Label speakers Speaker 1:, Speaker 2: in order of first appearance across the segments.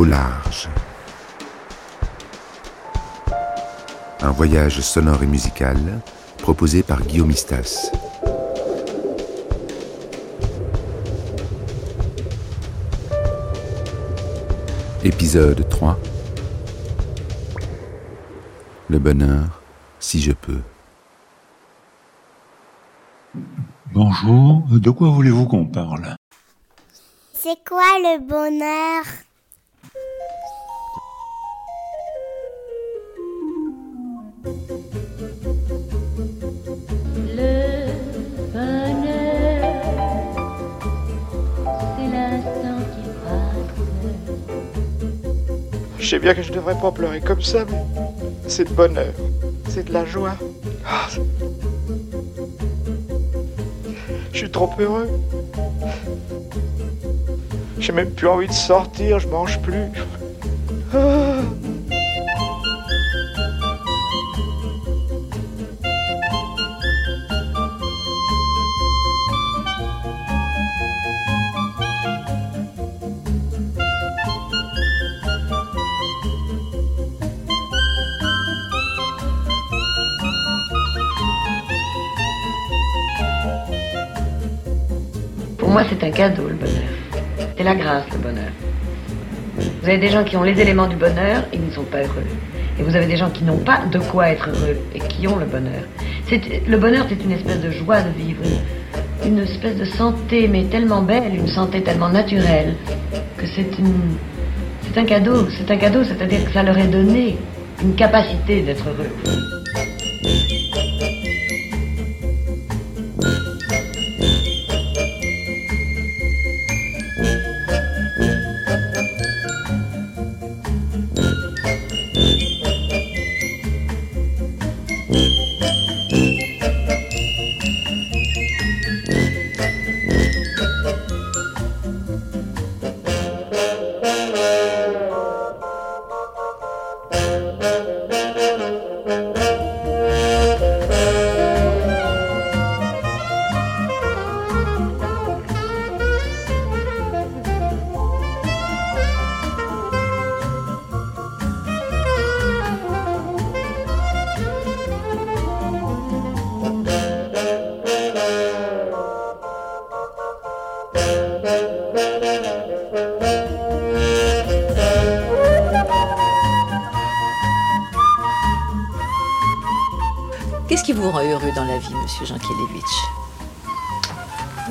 Speaker 1: au large. Un voyage sonore et musical proposé par Guillaume Istas. Épisode 3 Le bonheur, si je peux.
Speaker 2: Bonjour, de quoi voulez-vous qu'on parle?
Speaker 3: C'est quoi le bonheur?
Speaker 4: Sais bien que je devrais pas pleurer comme ça, mais c'est de bonheur, c'est de la joie. Ah, je suis trop heureux. J'ai même plus envie de sortir, je mange plus. Ah.
Speaker 5: Un cadeau, le bonheur. C'est la grâce, le bonheur. Vous avez des gens qui ont les éléments du bonheur, ils ne sont pas heureux. Et vous avez des gens qui n'ont pas de quoi être heureux et qui ont le bonheur. Le bonheur, c'est une espèce de joie de vivre, une, espèce de santé, mais tellement belle, une santé tellement naturelle, que c'est c'est un cadeau. C'est un cadeau, c'est-à-dire que ça leur est donné une capacité d'être heureux.
Speaker 6: Monsieur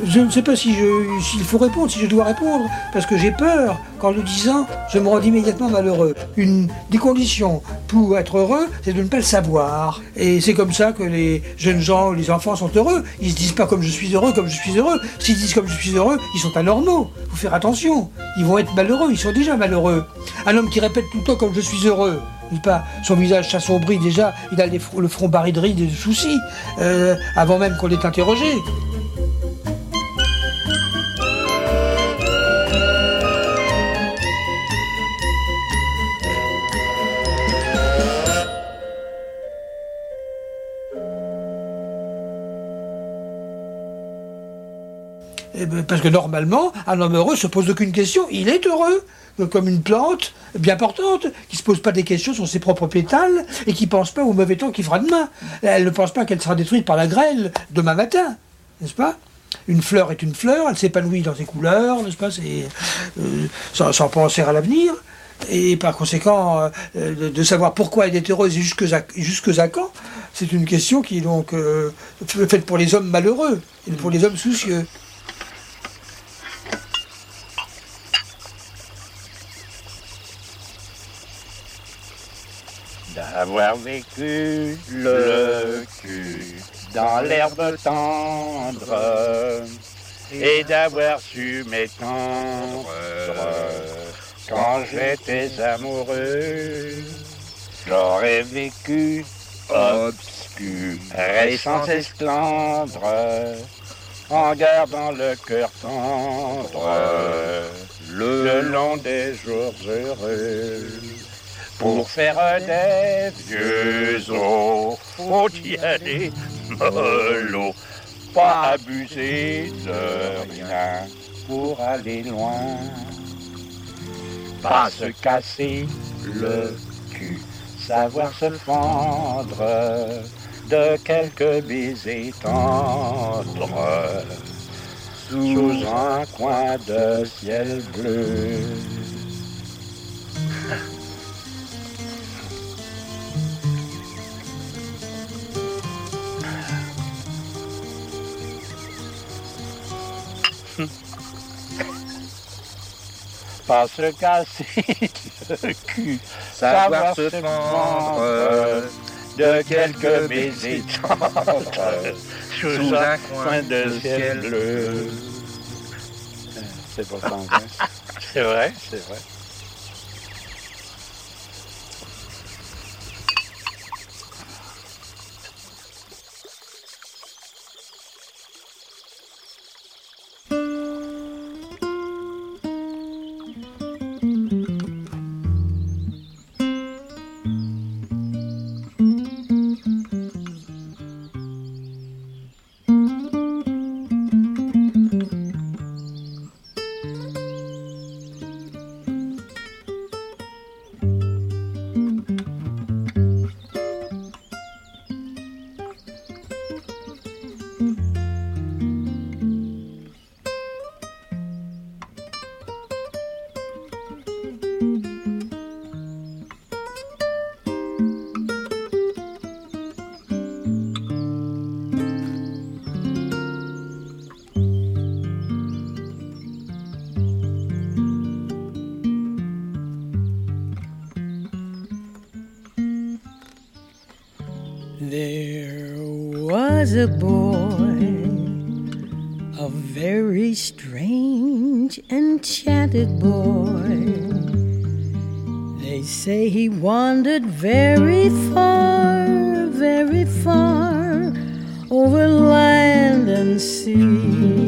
Speaker 7: Je ne sais pas si s'il faut répondre, si je dois répondre, parce que j'ai peur qu'en le disant, je me rende immédiatement malheureux. Une des conditions pour être heureux, c'est de ne pas le savoir. Et c'est comme ça que les jeunes gens, les enfants sont heureux. Ils se disent pas comme je suis heureux, comme je suis heureux. S'ils disent comme je suis heureux, ils sont anormaux. Faut faire attention. Ils vont être malheureux, ils sont déjà malheureux. Un homme qui répète tout le temps comme je suis heureux, pas son visage s'assombrit déjà, il a le front barré de rides de soucis, euh, avant même qu'on l'ait interrogé. Eh ben, parce que normalement, un homme heureux se pose aucune question, il est heureux, comme une plante bien portante, qui se pose pas des questions sur ses propres pétales et qui pense pas au mauvais temps qu'il fera demain. Elle ne pense pas qu'elle sera détruite par la grêle demain matin, n'est-ce pas? Une fleur est une fleur, elle s'épanouit dans ses couleurs, n'est-ce pas? Euh, sans, penser à l'avenir. Et par conséquent, euh, de, savoir pourquoi elle est heureuse et jusque à, quand, c'est une question qui est donc euh, faite pour les hommes malheureux et pour les hommes soucieux.
Speaker 8: D'avoir vécu le cul dans l'herbe tendre et d'avoir su m'étendre quand j'étais amoureux. J'aurais vécu obscur et sans esclandre en gardant le cœur tendre le long des jours heureux. Pour faire des vieux os, faut y aller mollo, pas abuser de rien pour aller loin. pas se casser le cul, savoir se fendre de quelques baisers tendres sous un coin de ciel bleu. Pas se casser le cul, savoir se fendre de quelques baisers tendres sous un coin de ciel bleu. C'est pas ça, C'est vrai, c'est vrai.
Speaker 9: Was a boy, a very strange, enchanted boy. They say he wandered very far, very far over land and sea.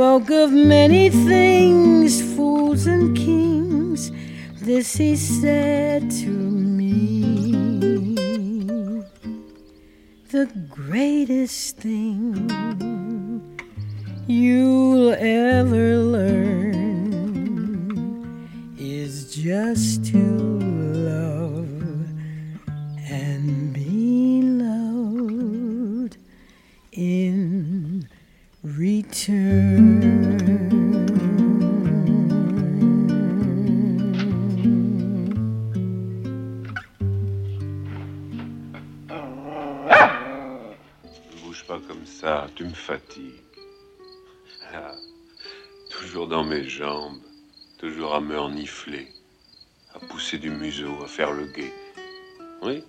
Speaker 9: Spoke of many things, fools and kings, this he said to me. The greatest thing you'll ever learn is just to
Speaker 10: pas comme ça, tu me fatigues. Ah, toujours dans mes jambes, toujours à me renifler, à pousser du museau, à faire le guet. Oui,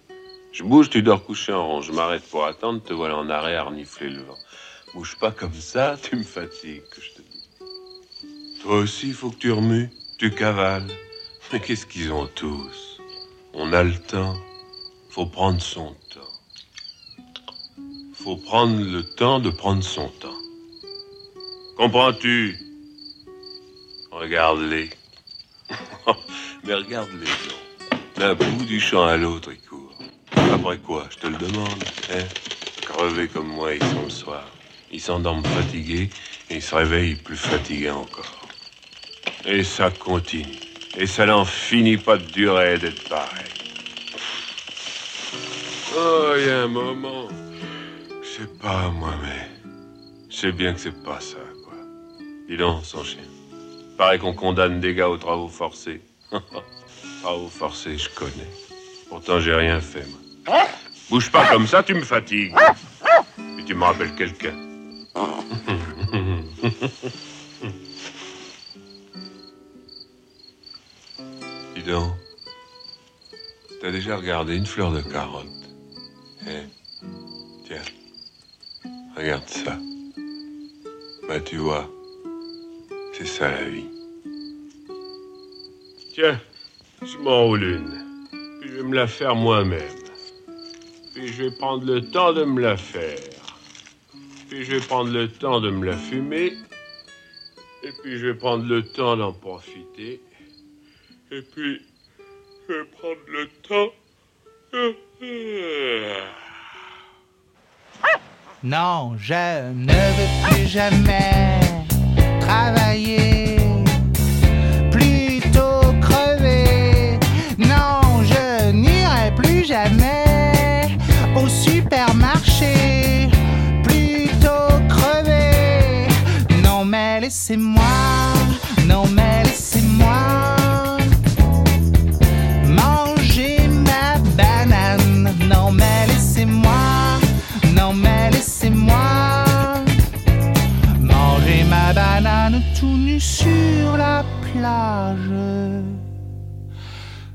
Speaker 10: je bouge, tu dors couché en rond. Je m'arrête pour attendre, te voilà en arrêt à renifler le vent. Bouge pas comme ça, tu me fatigues, que je te dis. Toi aussi, faut que tu remues, tu cavales. Mais qu'est-ce qu'ils ont tous? On a le temps. Faut prendre son temps. Faut prendre le temps de prendre son temps. Comprends-tu? Regarde-les. Mais regarde-les donc. D'un bout du champ à l'autre, ils courent. Après quoi, je te le demande, hein? Crevés comme moi, ils sont le soir. Ils s'endorment fatigués et ils se réveillent plus fatigués encore. Et ça continue. Et ça n'en finit pas de durer d'être pareil. Oh, il y a un moment. Sais pas, moi, mais. Je sais bien que c'est pas ça, quoi. Dis donc, son chien. Paraît qu'on condamne des gars aux travaux forcés. travaux forcés, je connais. Pourtant, j'ai rien fait, moi. Bouge pas comme ça, tu me fatigues. Et tu me rappelles quelqu'un. Dis donc, t'as déjà regardé une fleur de carotte? Hein Tiens, regarde ça. Bah tu vois, c'est ça la vie. Tiens, je m'enroule une. vais me la faire moi-même. Puis je vais prendre le temps de me la faire. Puis je vais prendre le temps de me la fumer. Et puis je vais prendre le temps d'en profiter. Et puis je vais prendre le temps.
Speaker 11: Non, je ne veux plus jamais travailler.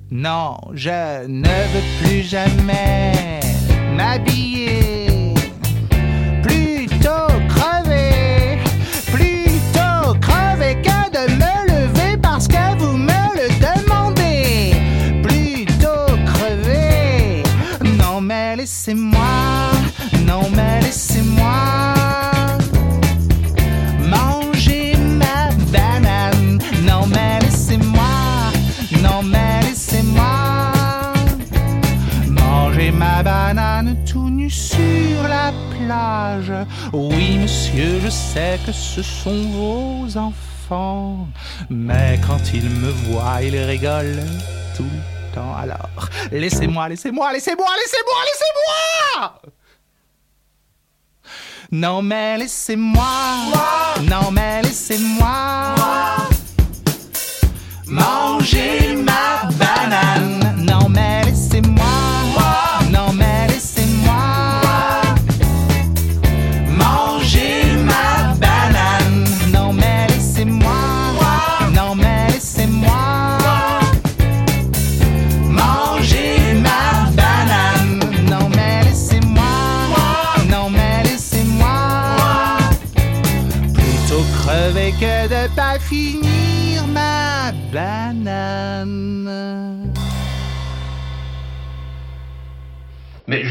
Speaker 11: Non, je ne veux plus jamais m'habiller. Plutôt crever, plutôt crever que de me lever parce que vous me le demandez. Plutôt crever, non mais laissez-moi, non mais laissez-moi. Sur la plage. Oui, monsieur, je sais que ce sont vos enfants. Mais quand ils me voient, ils rigolent tout le temps. Alors, laissez-moi, laissez-moi, laissez-moi, laissez-moi, laissez-moi! Non mais laissez-moi, non mais laissez-moi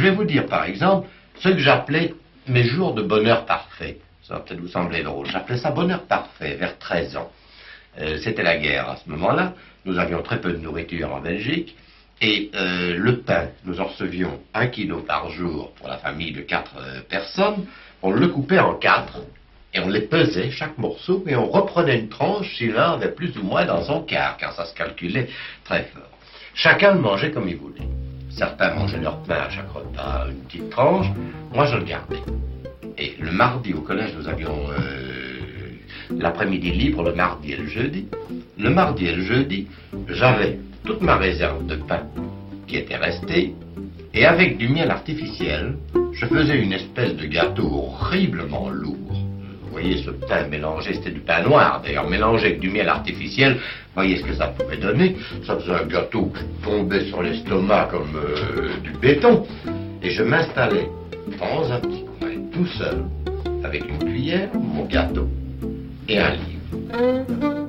Speaker 12: vais vous dire, par exemple, ce que j'appelais mes jours de bonheur parfait. Ça va peut-être vous sembler drôle. J'appelais ça bonheur parfait, vers 13 ans. Euh, C'était la guerre à ce moment-là. Nous avions très peu de nourriture en Belgique. Et euh, le pain, nous en recevions un kilo par jour pour la famille de quatre euh, personnes. On le coupait en quatre et on les pesait, chaque morceau, et on reprenait une tranche si l'un avait plus ou moins dans son quart, car ça se calculait très fort. Chacun le mangeait comme il voulait. Certains mangeaient leur pain à chaque repas, une petite tranche. Moi, je le gardais. Et le mardi au collège, nous avions euh, l'après-midi libre, le mardi et le jeudi. Le mardi et le jeudi, j'avais toute ma réserve de pain qui était restée. Et avec du miel artificiel, je faisais une espèce de gâteau horriblement lourd. Voyez ce pain mélangé, c'était du pain noir d'ailleurs, mélangé avec du miel artificiel. Voyez ce que ça pouvait donner. Ça faisait un gâteau qui sur l'estomac comme euh, du béton. Et je m'installais dans un petit coin, tout seul, avec une cuillère, mon gâteau et un livre.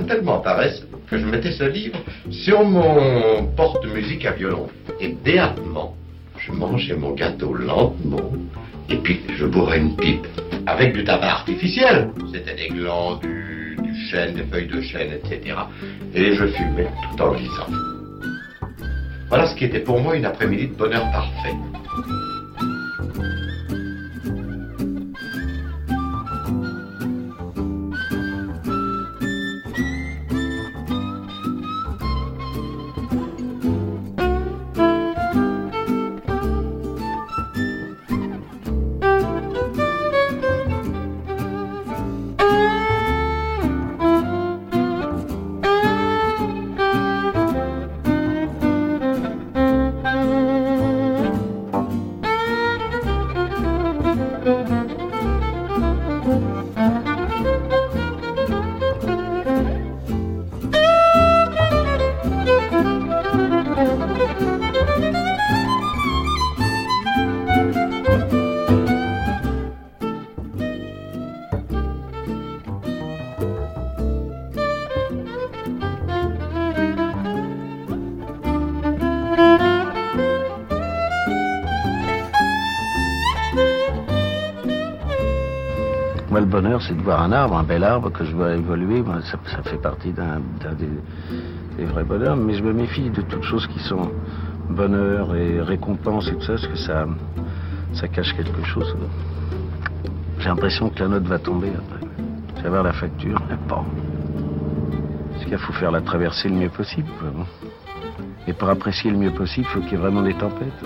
Speaker 12: Tellement paresseux que je mettais ce livre sur mon porte-musique à violon. Et béatement, je mangeais mon gâteau lentement, et puis je bourrais une pipe avec du tabac artificiel. C'était des glands, du, du chêne, des feuilles de chêne, etc. Et je fumais tout en lisant. Voilà ce qui était pour moi une après-midi de bonheur parfait.
Speaker 13: C'est de voir un arbre, un bel arbre que je vois évoluer. Ça, fait partie d'un des, vrais bonheurs. Mais je me méfie de toutes choses qui sont bonheur et récompense et tout ça, parce que ça, cache quelque chose. J'ai l'impression que la note va tomber après. Je vais avoir la facture. Bon. Parce qu'il faut faire la traversée le mieux possible. bon. Et pour apprécier le mieux possible, il faut qu'il y ait vraiment des tempêtes.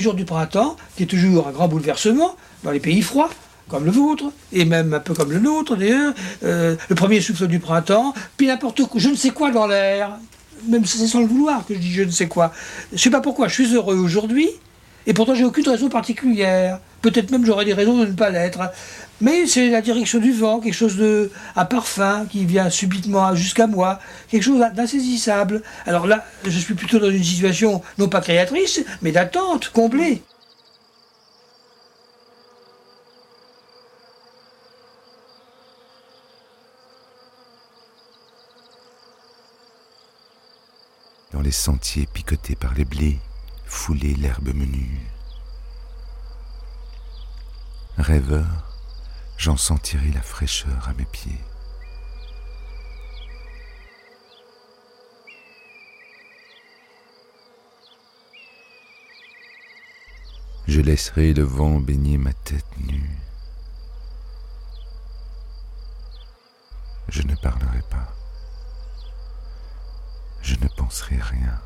Speaker 7: Jour du printemps, qui est toujours un grand bouleversement dans les pays froids, comme le vôtre, et même un peu comme le nôtre d'ailleurs, euh, le premier souffle du printemps, puis n'importe quoi, je ne sais quoi dans l'air, même si c'est sans le vouloir que je dis je ne sais quoi. Je ne sais pas pourquoi, je suis heureux aujourd'hui, et pourtant j'ai aucune raison particulière. Peut-être même j'aurais des raisons de ne pas l'être. Mais c'est la direction du vent, quelque chose de à parfum qui vient subitement jusqu'à moi, quelque chose d'insaisissable. Alors là, je suis plutôt dans une situation non pas créatrice, mais d'attente comblée.
Speaker 1: Dans les sentiers picotés par les blés, foulés l'herbe menue. Rêveur, j'en sentirai la fraîcheur à mes pieds. Je laisserai le vent baigner ma tête nue. Je ne parlerai pas. Je ne penserai rien.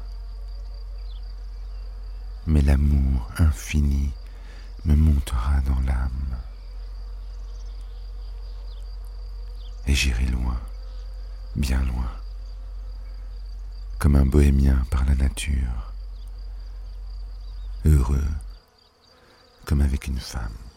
Speaker 1: Mais l'amour infini me montera dans l'âme. Et j'irai loin, bien loin, comme un bohémien par la nature, heureux comme avec une femme.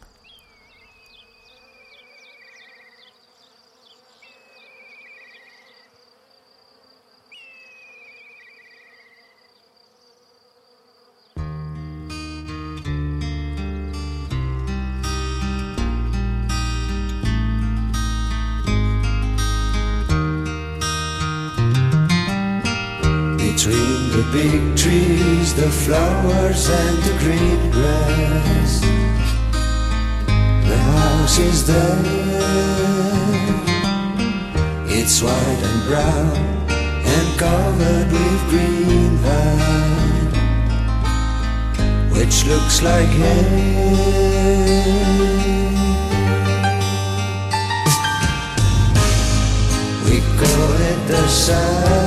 Speaker 14: And the green grass, the house is there. It's white and brown and covered with green vine, which looks like hay. We call it the sun.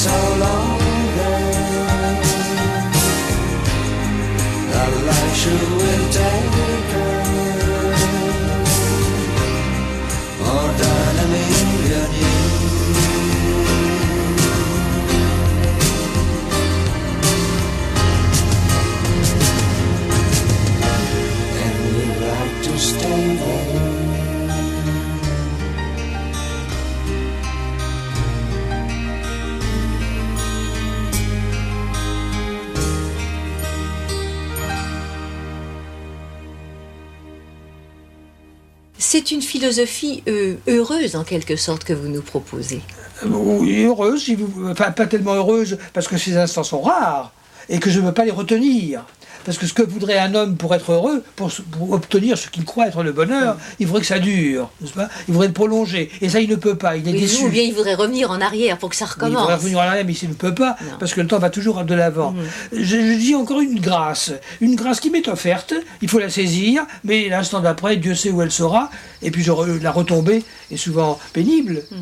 Speaker 14: So
Speaker 6: philosophie euh, heureuse en quelque sorte que vous nous proposez.
Speaker 7: Oui, heureuse, si vous- enfin pas tellement heureuse parce que ces instants sont rares et que je ne veux pas les retenir. Parce que ce que voudrait un homme pour être heureux, pour, obtenir ce qu'il croit être le bonheur, il faudrait que ça dure, n'est-ce pas? Il voudrait le prolonger. Et ça, il ne peut pas, il est
Speaker 6: Oui,
Speaker 7: déçu.
Speaker 6: ou bien il voudrait revenir en arrière pour que ça
Speaker 7: Il
Speaker 6: recommence.
Speaker 7: faudrait revenir en arrière, mais il ne peut pas, parce que le temps va toujours de l'avant. je, je dis encore une grâce, une grâce qui m'est offerte, il faut la saisir, mais l'instant d'après, Dieu sait où elle sera, et puis je la retombée est souvent pénible.
Speaker 15: La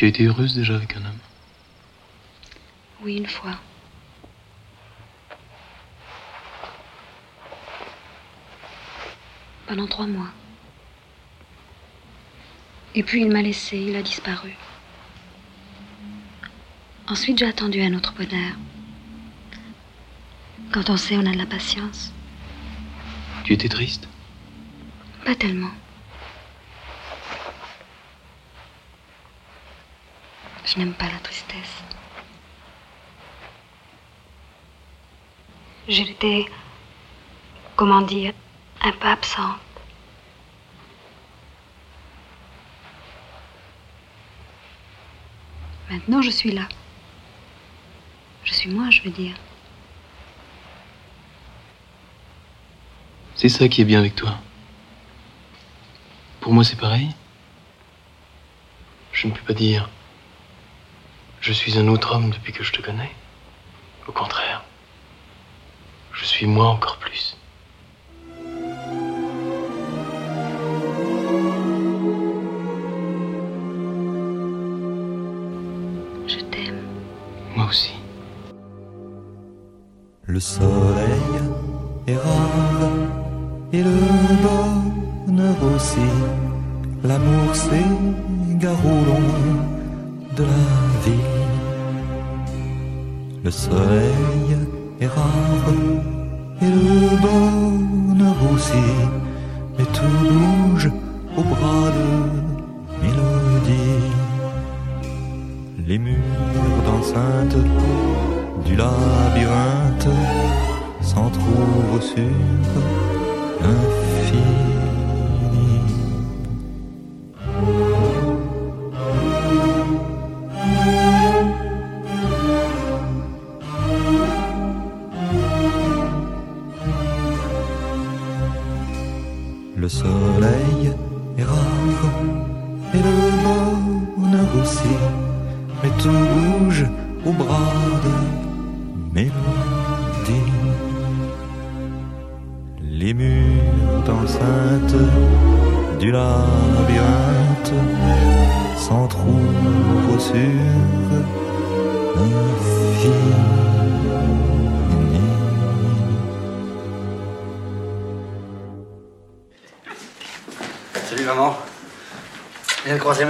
Speaker 16: Tu as été heureuse déjà avec un homme
Speaker 17: Oui, une fois. Pendant trois mois. Et puis il m'a laissé, il a disparu. Ensuite, j'ai attendu un autre bonheur. Quand on sait, on a de la patience.
Speaker 16: Tu étais triste?
Speaker 17: Pas tellement. Je n'aime pas la tristesse. J'étais, comment dire, un peu absente. Maintenant, je suis là. Je suis moi, je veux dire.
Speaker 16: C'est ça qui est bien avec toi. Pour moi, c'est pareil. Je ne peux pas dire je suis un autre homme depuis que je te connais. Au contraire, je suis moi encore plus.
Speaker 18: Je t'aime. Moi aussi. Le soleil est rare et le bonheur aussi. L'amour s'égarou la vie. Le soleil est rare et le bonheur aussi. Mais tout bouge au bras de mélodie. Les murs d'enceinte du labyrinthe s'entrouvent sur l'infini.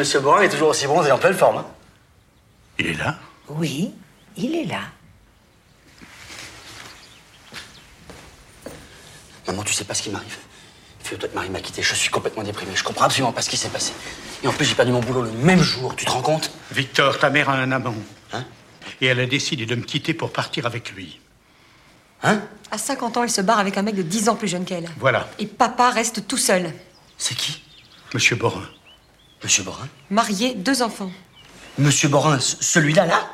Speaker 19: Monsieur Borin, est toujours aussi bronze et en pleine forme. hein.
Speaker 2: Il est là?
Speaker 20: Oui, il est là.
Speaker 19: Maman, tu sais pas ce qui m'arrive. Fais-toi que Marie m'a quitté, je suis complètement déprimé, je comprends absolument pas ce qui s'est passé. Et en plus, j'ai perdu mon boulot le même jour, tu te rends compte?
Speaker 2: Victor, ta mère a un amant.
Speaker 19: Hein?
Speaker 2: Et elle a décidé de me quitter pour partir avec lui.
Speaker 19: Hein?
Speaker 21: À 50 ans, elle se barre avec un mec de 10 ans plus jeune qu'elle.
Speaker 2: Voilà,
Speaker 21: Et papa reste tout seul.
Speaker 19: C'est qui?
Speaker 2: Monsieur Borin.
Speaker 19: Monsieur Borin
Speaker 21: Marié, deux enfants.
Speaker 19: Monsieur Borin, ce- celui-là, là?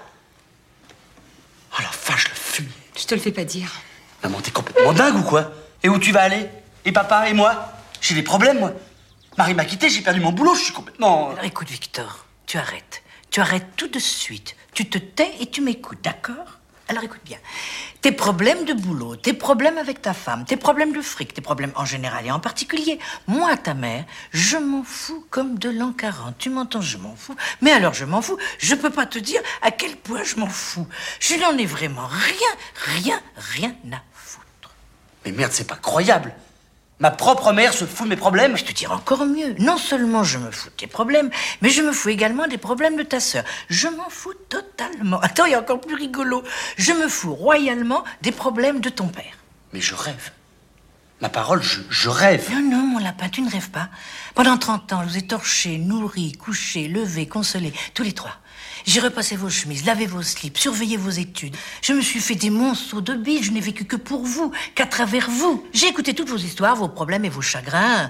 Speaker 19: Oh la vache, le fumier.
Speaker 21: Je te le fais pas dire.
Speaker 19: Maman, t'es complètement dingue ou quoi? Et où tu vas aller? Et papa et moi? J'ai des problèmes, moi. Marie m'a quitté, j'ai perdu mon boulot, je suis complètement.
Speaker 20: Alors écoute, Victor, tu arrêtes. Tu arrêtes tout de suite. Tu te tais et tu m'écoutes, d'accord? Alors écoute bien. Tes problèmes de boulot, tes problèmes avec ta femme, tes problèmes de fric, tes problèmes en général et en particulier, moi, ta mère, je m'en fous comme de l'an 40. Tu m'entends Je m'en fous. Mais alors, je m'en fous. Je peux pas te dire à quel point je m'en fous. Je n'en ai vraiment rien, rien, rien à
Speaker 19: Mais merde, c'est pas croyable. Ma propre mère se fout de mes problèmes
Speaker 20: Je te dirais encore mieux. Non seulement je me fous de tes problèmes, mais je me fous également des problèmes de ta sœur. Je m'en fous totalement. Attends, il y a encore plus rigolo. Je me fous royalement des problèmes de ton père.
Speaker 19: Mais je rêve. Ma parole, je, je rêve.
Speaker 20: Non, non, mon lapin, tu ne rêves pas. Pendant 30 ans, je vous ai torché, nourri, couché, levé, consolé, tous les trois. J'ai repassé vos chemises, lavé vos slips, surveillé vos études. Je me suis fait des monceaux de billes. Je n'ai vécu que pour vous, qu'à travers vous. J'ai écouté toutes vos histoires, vos problèmes et vos chagrins,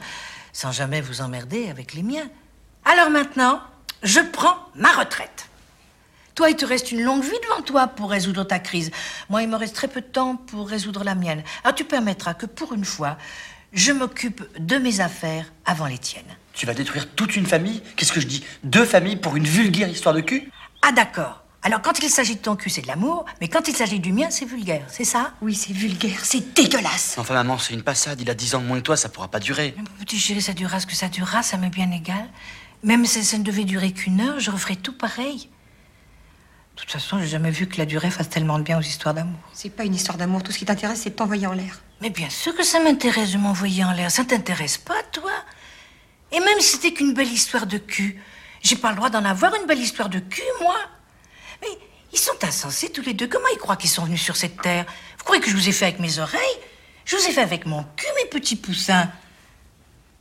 Speaker 20: sans jamais vous emmerder avec les miens. Alors maintenant, je prends ma retraite. Toi, il te reste une longue vie devant toi pour résoudre ta crise. Moi, il me reste très peu de temps pour résoudre la mienne. Alors tu permettras que pour une fois, je m'occupe de mes affaires avant les tiennes.
Speaker 19: Tu vas détruire toute une famille? Qu'est-ce que je dis? Deux familles pour une vulgaire histoire de cul?
Speaker 20: Ah d'accord. Alors quand il s'agit de ton cul, c'est de l'amour, mais quand il s'agit du mien, c'est vulgaire, c'est ça?
Speaker 21: Oui, c'est vulgaire, c'est dégueulasse.
Speaker 19: Enfin, maman, c'est une passade. Il a 10 ans de moins que toi, ça pourra pas durer.
Speaker 20: Petit chéri, ça durera ce que ça durera, ça m'est bien égal. Même si ça ne devait durer qu'une heure, je referais tout pareil. De toute façon, j'ai jamais vu que la durée fasse tellement de bien aux histoires d'amour.
Speaker 21: C'est pas une histoire d'amour. Tout ce qui t'intéresse, c'est de t'envoyer en l'air.
Speaker 20: Mais bien sûr que ça m'intéresse de m'envoyer en l'air. Ça t'intéresse pas, toi? Et même si c'était qu'une belle histoire de cul, j'ai pas le droit d'en avoir une belle histoire de cul, moi Mais ils sont insensés tous les deux. Comment ils croient qu'ils sont venus sur cette terre? Vous croyez que je vous ai fait avec mes oreilles? Je vous ai fait avec mon cul, mes petits poussins.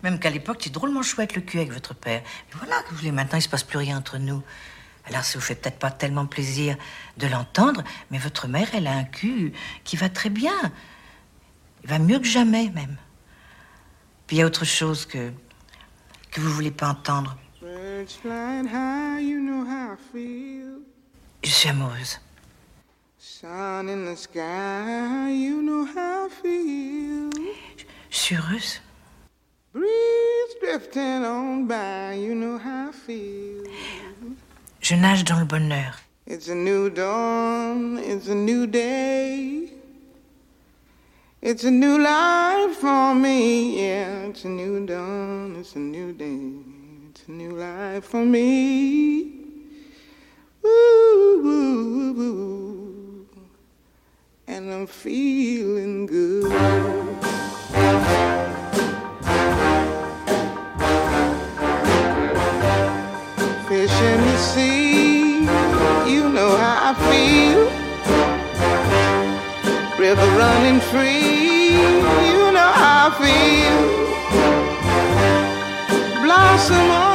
Speaker 20: Même qu'à l'époque, c'est drôlement chouette le cul avec votre père. Mais voilà, que vous voulez maintenant, il se passe plus rien entre nous. Alors, ça vous fait peut-être pas tellement plaisir de l'entendre, mais votre mère, elle a un cul qui va très bien. Il va mieux que jamais, même. Puis il y a autre chose que. que vous voulez pas entendre.
Speaker 22: Birds flying high, you know how I feel.
Speaker 20: Je suis amoureuse.
Speaker 22: Sun in the sky, you know how I feel.
Speaker 20: Je suis heureuse.
Speaker 22: Breeze drifting on by, you know how I feel.
Speaker 20: Je nage dans le bonheur.
Speaker 22: It's a new dawn, it's a new day. It's a new life for me, yeah. It's a new dawn, it's a new day. New life for me. Ooh, ooh, ooh. and I'm feeling good. Fish in the sea, you know how I feel. River running free, you know how I feel. Blossom on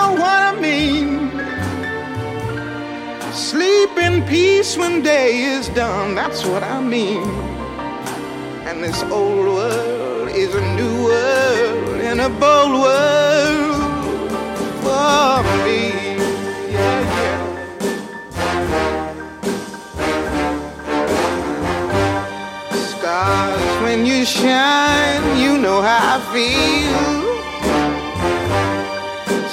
Speaker 22: know what I mean. Sleep in peace when day is done, that's what I mean. And this old world is a new world and a bold world for me. Yeah, yeah. Stars, when you shine, you know how I feel.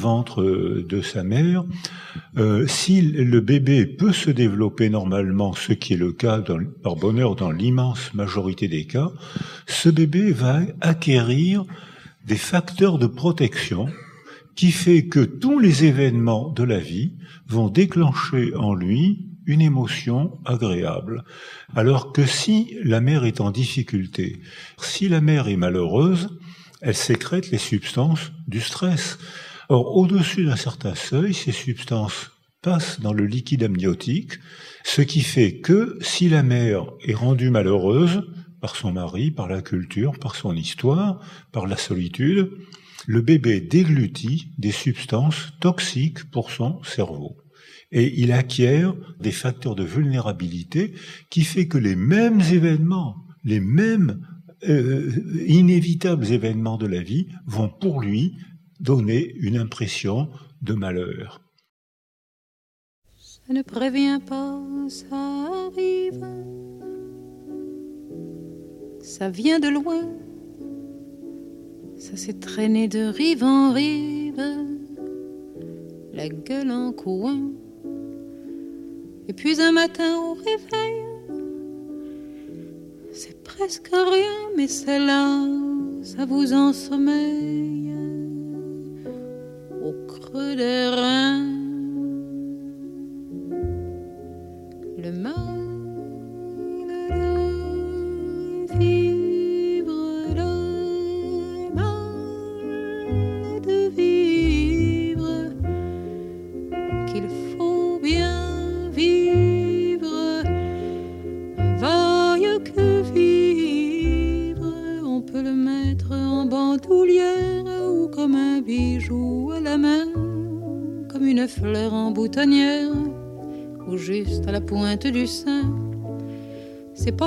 Speaker 2: Ventre de sa mère, euh, si le bébé peut se développer normalement, ce qui est le cas par bonheur dans l'immense majorité des cas, ce bébé va acquérir des facteurs de protection qui fait que tous les événements de la vie vont déclencher en lui une émotion agréable. Alors que si la mère est en difficulté, si la mère est malheureuse, elle sécrète les substances du stress. Or, au-dessus d'un certain seuil, ces substances passent dans le liquide amniotique, ce qui fait que si la mère est rendue malheureuse par son mari, par la culture, par son histoire, par la solitude, le bébé déglutit des substances toxiques pour son cerveau. Et il acquiert des facteurs de vulnérabilité qui fait que les mêmes événements, les mêmes euh, inévitables événements de la vie vont pour lui donner une impression de malheur.
Speaker 23: Ça ne prévient pas, ça arrive. Ça vient de loin. Ça s'est traîné de rive en rive. La gueule en coin. Et puis un matin au réveil, c'est presque rien, mais c'est là, ça vous ensommeille. Creux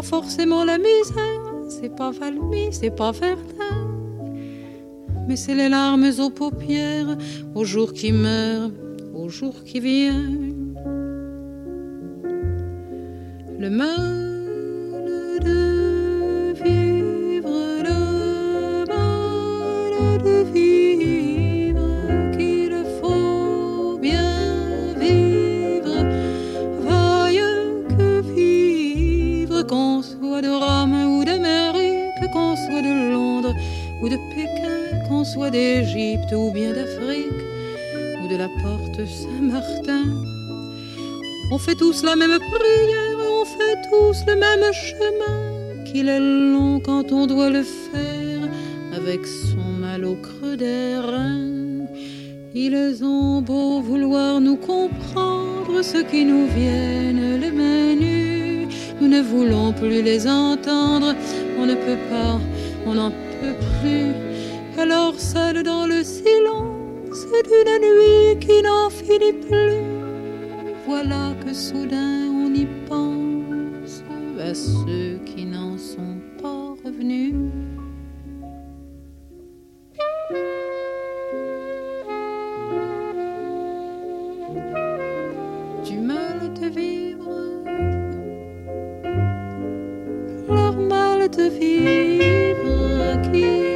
Speaker 23: forcément la misère, c'est pas Valmy, c'est pas Verdun, mais c'est les larmes aux paupières, au jour qui meurt, au jour qui vient. Tous la même prière, on fait tous le même chemin, qu'il est long quand on doit le faire avec son mal au creux des reins. Ils ont beau vouloir nous comprendre, ceux qui nous viennent les mains nues, nous ne voulons plus les entendre, on ne peut pas, on n'en peut plus. Alors seul dans le silence d'une nuit qui n'en finit plus, voilà que soudain on y pense à ceux qui n'en sont pas revenus. Du mal de vivre, leur mal de vivre qu'ils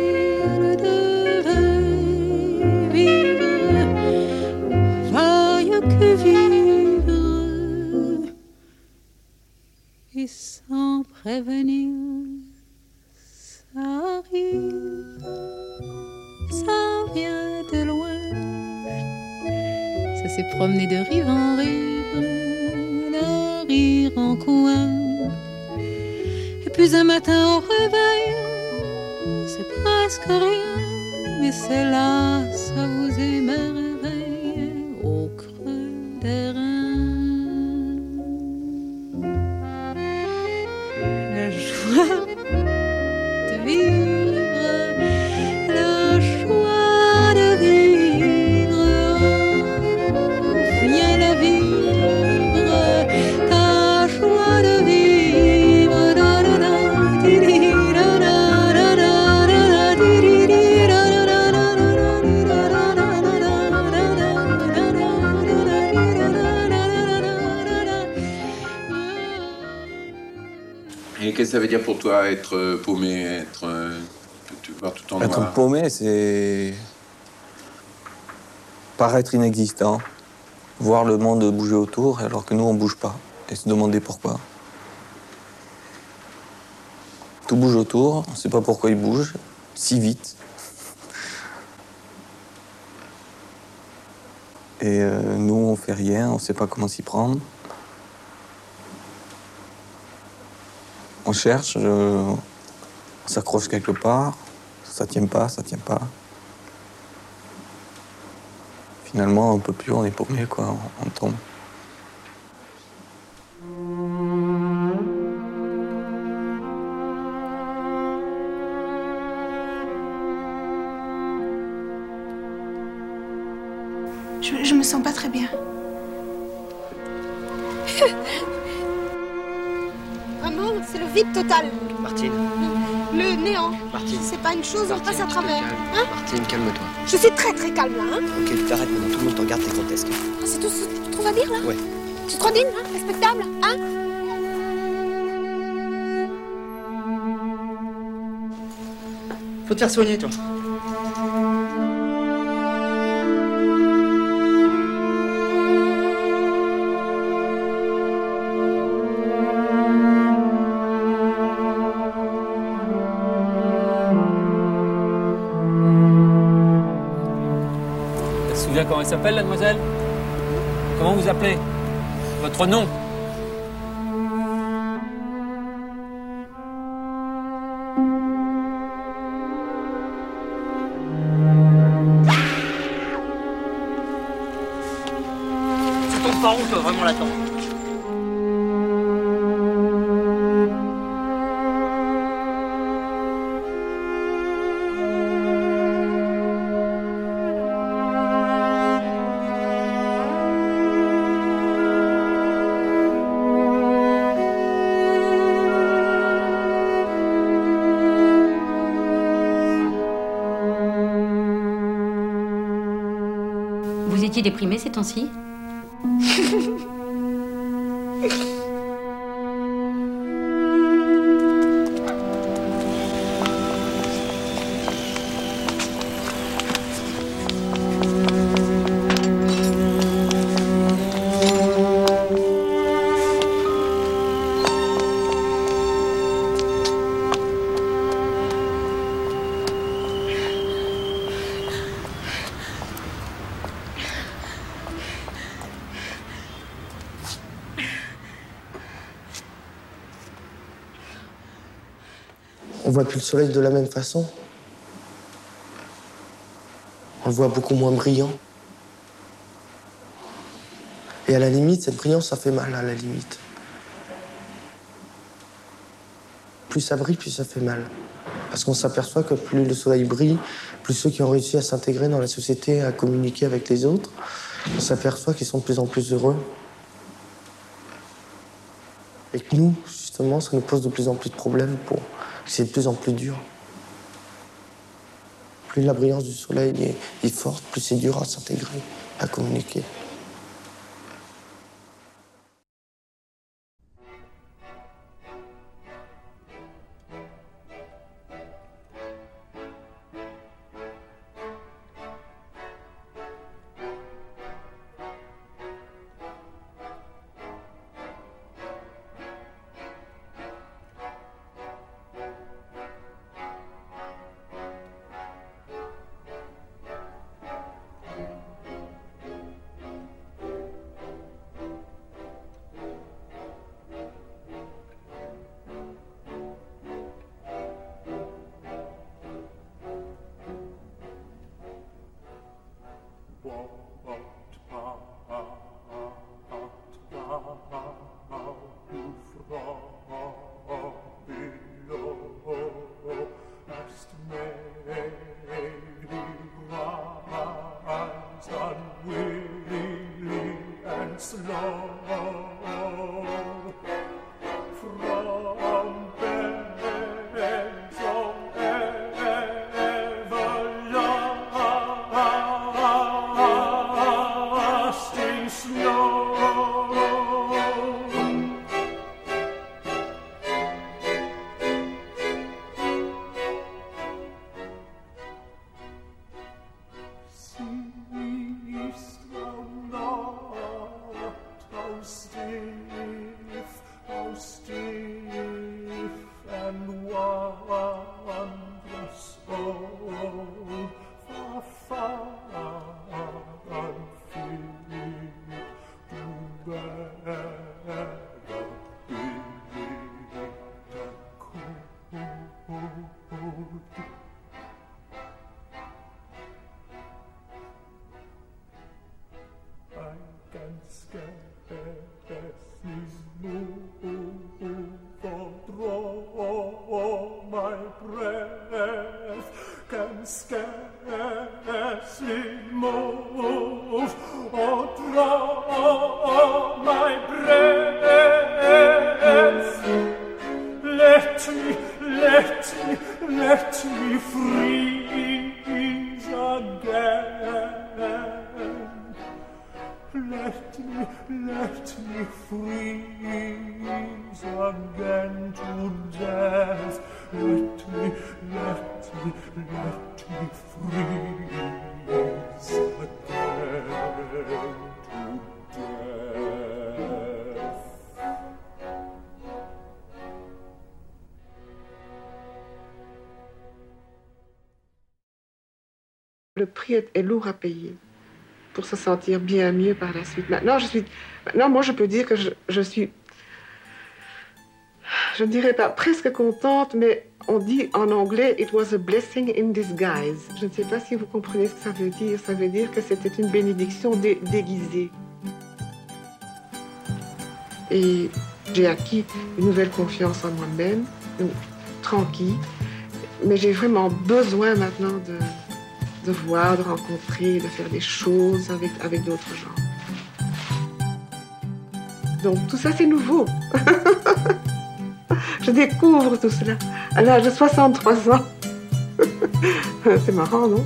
Speaker 23: prévenir, ça arrive, ça vient de loin, ça s'est promené de rive en rive, le rire en coin. Et puis un matin au réveil, c'est presque rien, mais c'est là, ça vous émerveille
Speaker 10: Et qu'est-ce que ça veut dire pour toi, être euh, paumé, être. euh, tu voir tout en
Speaker 24: Être
Speaker 10: noir
Speaker 24: paumé, c'est paraître inexistant, voir le monde bouger autour alors que nous on bouge pas et se demander pourquoi. Tout bouge autour, on sait pas pourquoi il bouge si vite. Et euh, nous on fait rien, on sait pas comment s'y prendre. On cherche, on s'accroche quelque part, ça tient pas, ça tient pas. Finalement, on peut plus, on est paumé, quoi, on tombe.
Speaker 25: Une chose, on
Speaker 16: Martine,
Speaker 25: passe à travers. Hein
Speaker 16: Martine, calme-toi.
Speaker 25: Je suis très très calme là. Hein
Speaker 16: Ok, tu t'arrêtes maintenant, tout le monde te regarde, t'es grotesque.
Speaker 25: Ah, c'est tout ce que tu trouves à dire là
Speaker 16: Ouais.
Speaker 25: Tu te rends digne, hein Respectable, hein
Speaker 16: Faut te faire soigner, toi.
Speaker 26: S'appelle, la demoiselle Comment vous appelez Votre nom?
Speaker 16: Tu tombes par où, toi, vraiment, là-dedans
Speaker 17: ces temps-ci?
Speaker 15: le soleil de la même façon. On le voit beaucoup moins brillant. Et à la limite, cette brillance, ça fait mal à la limite. Plus ça brille, plus ça fait mal. Parce qu'on s'aperçoit que plus le soleil brille, plus ceux qui ont réussi à s'intégrer dans la société, à communiquer avec les autres, on s'aperçoit qu'ils sont de plus en plus heureux. Et que nous, justement, ça nous pose de plus en plus de problèmes pour c'est de plus en plus dur. Plus la brillance du soleil est, forte, plus c'est dur à s'intégrer, à communiquer.
Speaker 21: Est, lourd à payer pour se sentir bien mieux par la suite. Maintenant, je suis, maintenant moi, je peux dire que je, suis, je ne dirais pas presque contente, mais on dit en anglais It was a blessing in disguise. Je ne sais pas si vous comprenez ce que ça veut dire. Ça veut dire que c'était une bénédiction déguisée. Et j'ai acquis une nouvelle confiance en moi-même, tranquille. Mais j'ai vraiment besoin maintenant de, de voir, de rencontrer, de faire des choses avec, avec d'autres gens. Donc tout ça, c'est nouveau. Je découvre tout cela à l'âge de 63 ans. c'est marrant, non?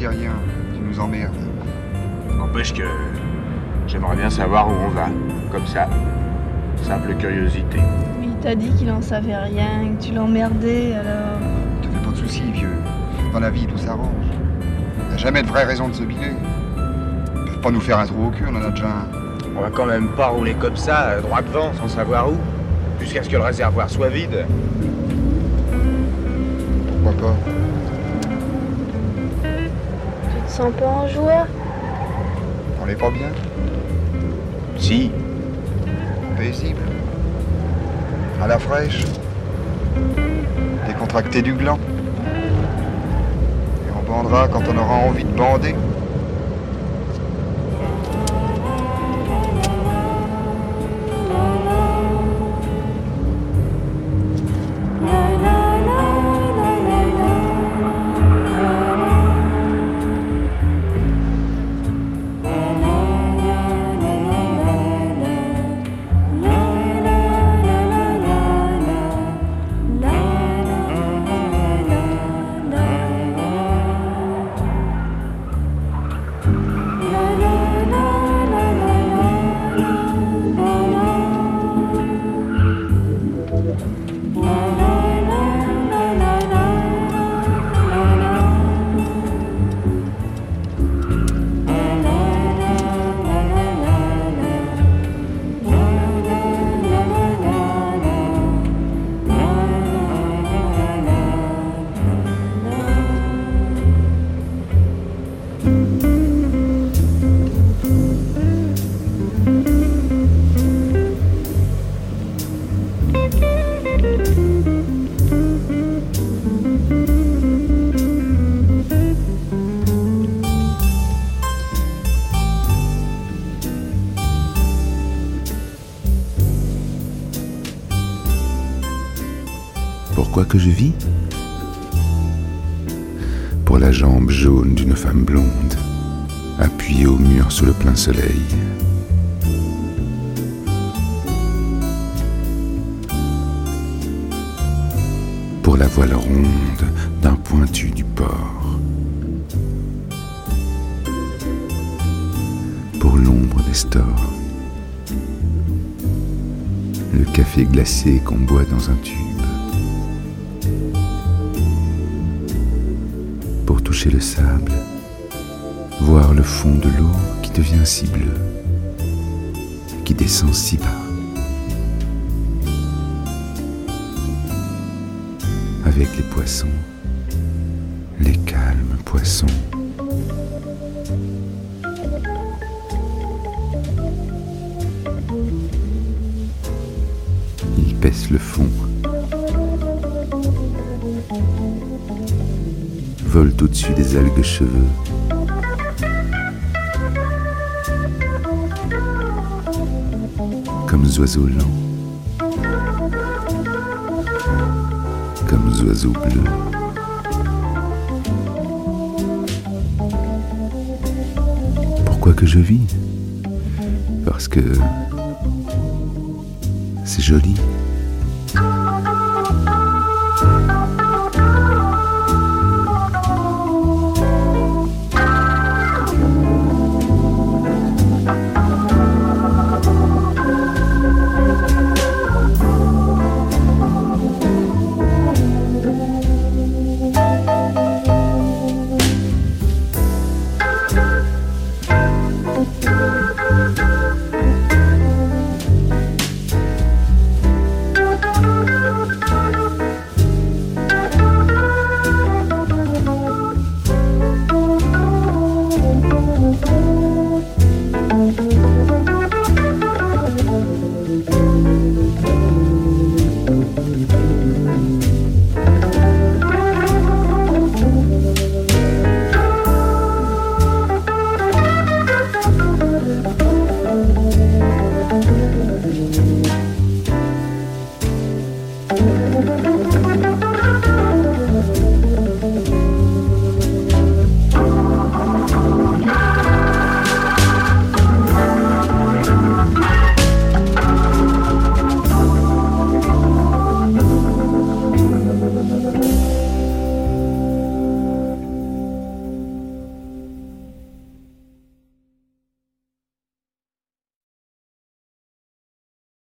Speaker 27: Rien. Tu nous emmerdes.
Speaker 28: N'empêche que j'aimerais bien savoir où on va, comme ça. Simple curiosité.
Speaker 29: Il t'a dit qu'il en savait rien, que tu l'emmerdais, alors...
Speaker 27: Te fais pas de soucis, vieux. Dans la vie, tout s'arrange. T'as jamais de vraie raison de se biler. Ils peuvent pas nous faire un trou au cul, on en a déjà un.
Speaker 28: On va quand même pas rouler comme ça, euh, droit devant, sans savoir où. Jusqu'à ce que le réservoir soit vide.
Speaker 27: Pourquoi pas?
Speaker 29: Te sens pas un joueur
Speaker 27: On est pas bien
Speaker 28: Si.
Speaker 27: Paisible. À la fraîche. Décontracté du gland. Et on bandera quand on aura envie de bander.
Speaker 1: Je vis Pour la jambe jaune d'une femme blonde, appuyée au mur sous le plein soleil. Pour la voile ronde d'un pointu du port. Pour l'ombre des stores. Le café glacé qu'on boit dans un tube. Le sable, voir le fond de l'eau qui devient si bleu, qui descend si bas. Avec les poissons, les calmes poissons. Au-dessus des algues cheveux. Comme oiseaux lents, comme oiseaux bleus. Pourquoi que je vis? Parce que c'est joli.